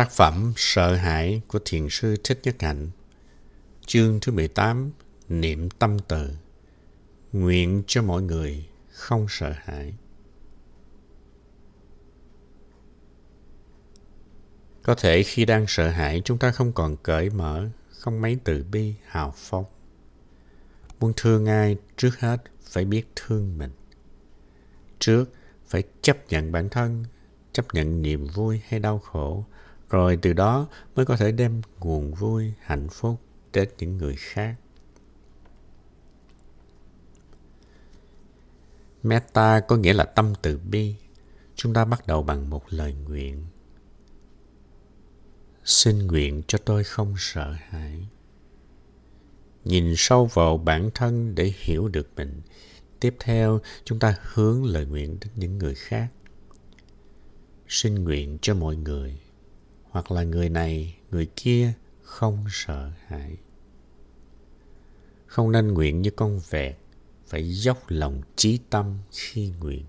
tác phẩm Sợ hãi của Thiền sư Thích Nhất Hạnh. Chương thứ 18 Niệm tâm từ Nguyện cho mọi người không sợ hãi. Có thể khi đang sợ hãi chúng ta không còn cởi mở, không mấy từ bi, hào phóng. Muốn thương ai trước hết phải biết thương mình. Trước phải chấp nhận bản thân, chấp nhận niềm vui hay đau khổ, rồi từ đó mới có thể đem nguồn vui, hạnh phúc đến những người khác. Metta có nghĩa là tâm từ bi. Chúng ta bắt đầu bằng một lời nguyện. Xin nguyện cho tôi không sợ hãi. Nhìn sâu vào bản thân để hiểu được mình. Tiếp theo, chúng ta hướng lời nguyện đến những người khác. Xin nguyện cho mọi người, hoặc là người này, người kia không sợ hãi. Không nên nguyện như con vẹt, phải dốc lòng trí tâm khi nguyện.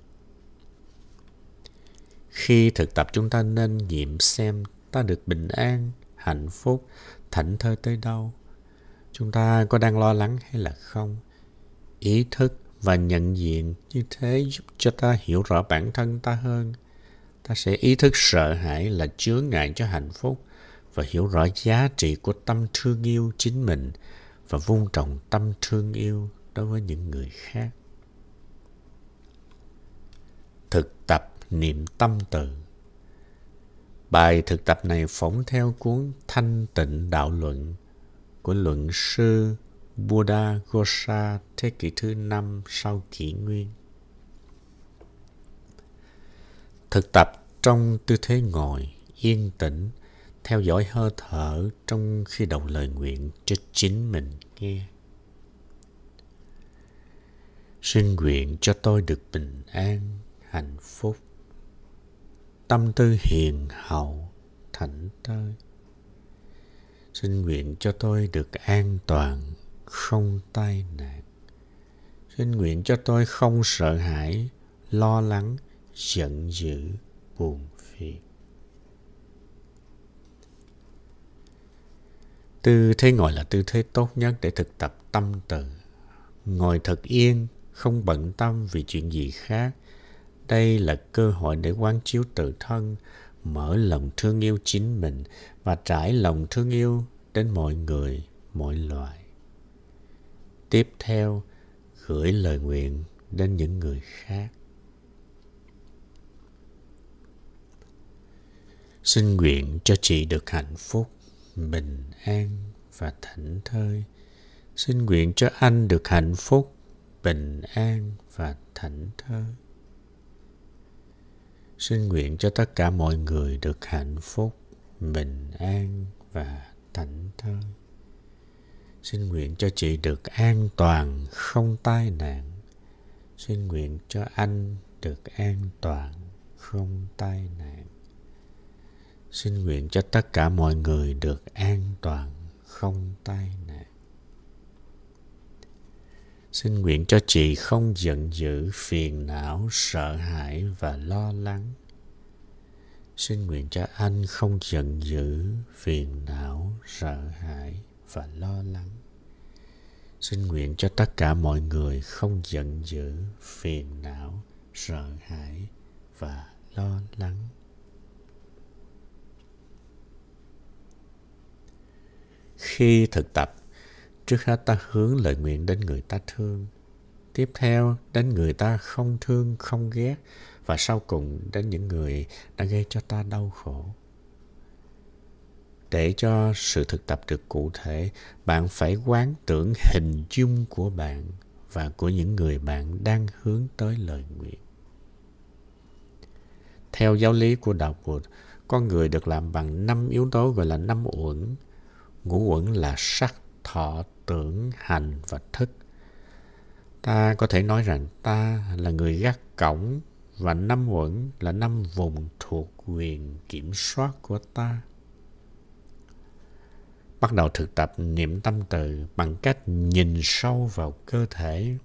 Khi thực tập chúng ta nên nghiệm xem ta được bình an, hạnh phúc, thảnh thơi tới đâu. Chúng ta có đang lo lắng hay là không? Ý thức và nhận diện như thế giúp cho ta hiểu rõ bản thân ta hơn. Ta sẽ ý thức sợ hãi là chướng ngại cho hạnh phúc và hiểu rõ giá trị của tâm thương yêu chính mình và vun trồng tâm thương yêu đối với những người khác. Thực tập niệm tâm từ Bài thực tập này phóng theo cuốn Thanh tịnh đạo luận của luận sư Buddha Gosha thế kỷ thứ năm sau kỷ nguyên. Thực tập trong tư thế ngồi, yên tĩnh, theo dõi hơi thở trong khi đọc lời nguyện cho chính mình nghe. Xin nguyện cho tôi được bình an, hạnh phúc, tâm tư hiền hậu, thảnh thơi. Xin nguyện cho tôi được an toàn, không tai nạn. Xin nguyện cho tôi không sợ hãi, lo lắng, giận dữ, buồn phiền. Tư thế ngồi là tư thế tốt nhất để thực tập tâm từ. Ngồi thật yên, không bận tâm vì chuyện gì khác. Đây là cơ hội để quán chiếu tự thân, mở lòng thương yêu chính mình và trải lòng thương yêu đến mọi người, mọi loài. Tiếp theo, gửi lời nguyện đến những người khác. Xin nguyện cho chị được hạnh phúc, bình an và thảnh thơi. Xin nguyện cho anh được hạnh phúc, bình an và thảnh thơi. Xin nguyện cho tất cả mọi người được hạnh phúc, bình an và thảnh thơi. Xin nguyện cho chị được an toàn, không tai nạn. Xin nguyện cho anh được an toàn, không tai nạn. Xin nguyện cho tất cả mọi người được an toàn, không tai nạn. Xin nguyện cho chị không giận dữ, phiền não, sợ hãi và lo lắng. Xin nguyện cho anh không giận dữ, phiền não, sợ hãi và lo lắng. Xin nguyện cho tất cả mọi người không giận dữ, phiền não, sợ hãi và lo lắng. Khi thực tập, trước hết ta hướng lời nguyện đến người ta thương. Tiếp theo, đến người ta không thương, không ghét. Và sau cùng, đến những người đã gây cho ta đau khổ. Để cho sự thực tập được cụ thể, bạn phải quán tưởng hình dung của bạn và của những người bạn đang hướng tới lời nguyện. Theo giáo lý của Đạo Phật, con người được làm bằng năm yếu tố gọi là năm uẩn. Ngũ uẩn là sắc, thọ, tưởng, hành và thức. Ta có thể nói rằng ta là người gác cổng và năm uẩn là năm vùng thuộc quyền kiểm soát của ta. Bắt đầu thực tập niệm tâm từ bằng cách nhìn sâu vào cơ thể.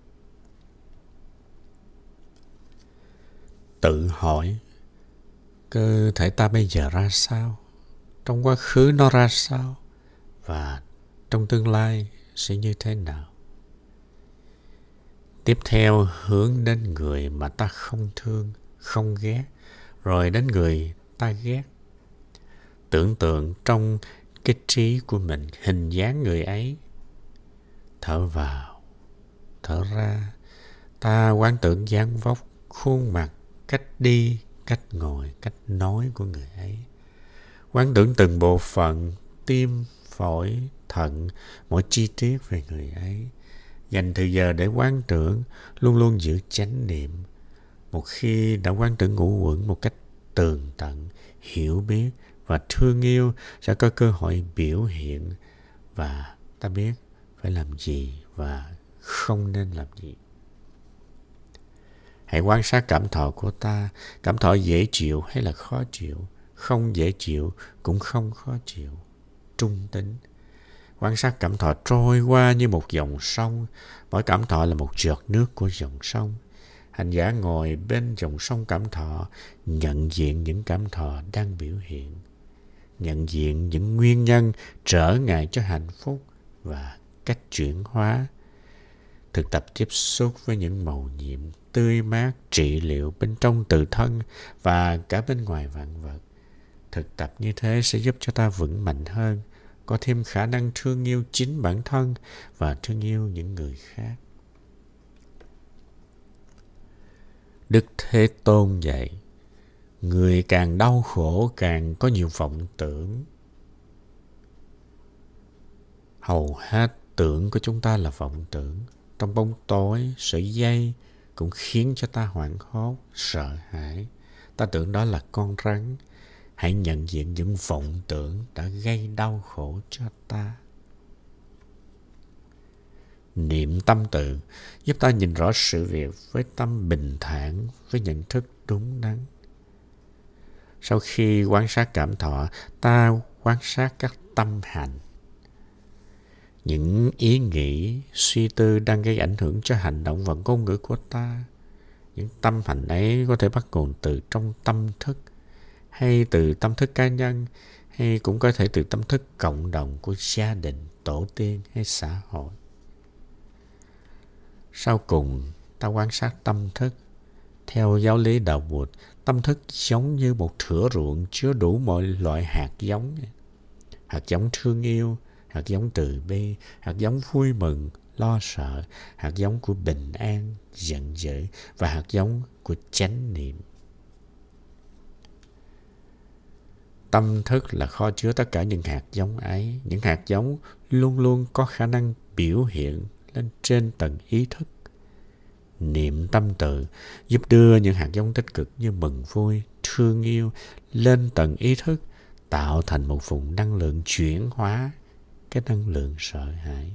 Tự hỏi, cơ thể ta bây giờ ra sao? trong quá khứ nó ra sao và trong tương lai sẽ như thế nào? Tiếp theo, hướng đến người mà ta không thương, không ghét, rồi đến người ta ghét. Tưởng tượng trong cái trí của mình, hình dáng người ấy. Thở vào, thở ra. Ta quán tưởng dáng vóc, khuôn mặt, cách đi, cách ngồi, cách nói của người ấy. Quán tưởng từng bộ phận, tim phổi, thận, mỗi chi tiết về người ấy. Dành thời giờ để quán tưởng, luôn luôn giữ chánh niệm. Một khi đã quán tưởng ngũ quẩn một cách tường tận, hiểu biết và thương yêu, sẽ có cơ hội biểu hiện. Và ta biết phải làm gì và không nên làm gì. Hãy quan sát cảm thọ của ta. Cảm thọ dễ chịu hay là khó chịu? Không dễ chịu, cũng không khó chịu trung tính. Quan sát cảm thọ trôi qua như một dòng sông. Mỗi cảm thọ là một giọt nước của dòng sông. Hành giả ngồi bên dòng sông cảm thọ, nhận diện những cảm thọ đang biểu hiện. Nhận diện những nguyên nhân trở ngại cho hạnh phúc và cách chuyển hóa. Thực tập tiếp xúc với những màu nhiệm tươi mát, trị liệu bên trong tự thân và cả bên ngoài vạn vật thực tập như thế sẽ giúp cho ta vững mạnh hơn, có thêm khả năng thương yêu chính bản thân và thương yêu những người khác. Đức thế tôn dạy, người càng đau khổ càng có nhiều vọng tưởng. Hầu hết tưởng của chúng ta là vọng tưởng. Trong bóng tối, sợi dây cũng khiến cho ta hoảng hốt, sợ hãi. Ta tưởng đó là con rắn hãy nhận diện những vọng tưởng đã gây đau khổ cho ta. Niệm tâm tự giúp ta nhìn rõ sự việc với tâm bình thản, với nhận thức đúng đắn. Sau khi quan sát cảm thọ, ta quan sát các tâm hành. Những ý nghĩ, suy tư đang gây ảnh hưởng cho hành động và ngôn ngữ của ta. Những tâm hành ấy có thể bắt nguồn từ trong tâm thức hay từ tâm thức cá nhân, hay cũng có thể từ tâm thức cộng đồng của gia đình, tổ tiên hay xã hội. Sau cùng, ta quan sát tâm thức. Theo giáo lý đạo Phật tâm thức giống như một thửa ruộng chứa đủ mọi loại hạt giống. Hạt giống thương yêu, hạt giống từ bi, hạt giống vui mừng, lo sợ, hạt giống của bình an, giận dữ và hạt giống của chánh niệm. Tâm thức là kho chứa tất cả những hạt giống ấy. Những hạt giống luôn luôn có khả năng biểu hiện lên trên tầng ý thức. Niệm tâm tự giúp đưa những hạt giống tích cực như mừng vui, thương yêu lên tầng ý thức, tạo thành một vùng năng lượng chuyển hóa, cái năng lượng sợ hãi.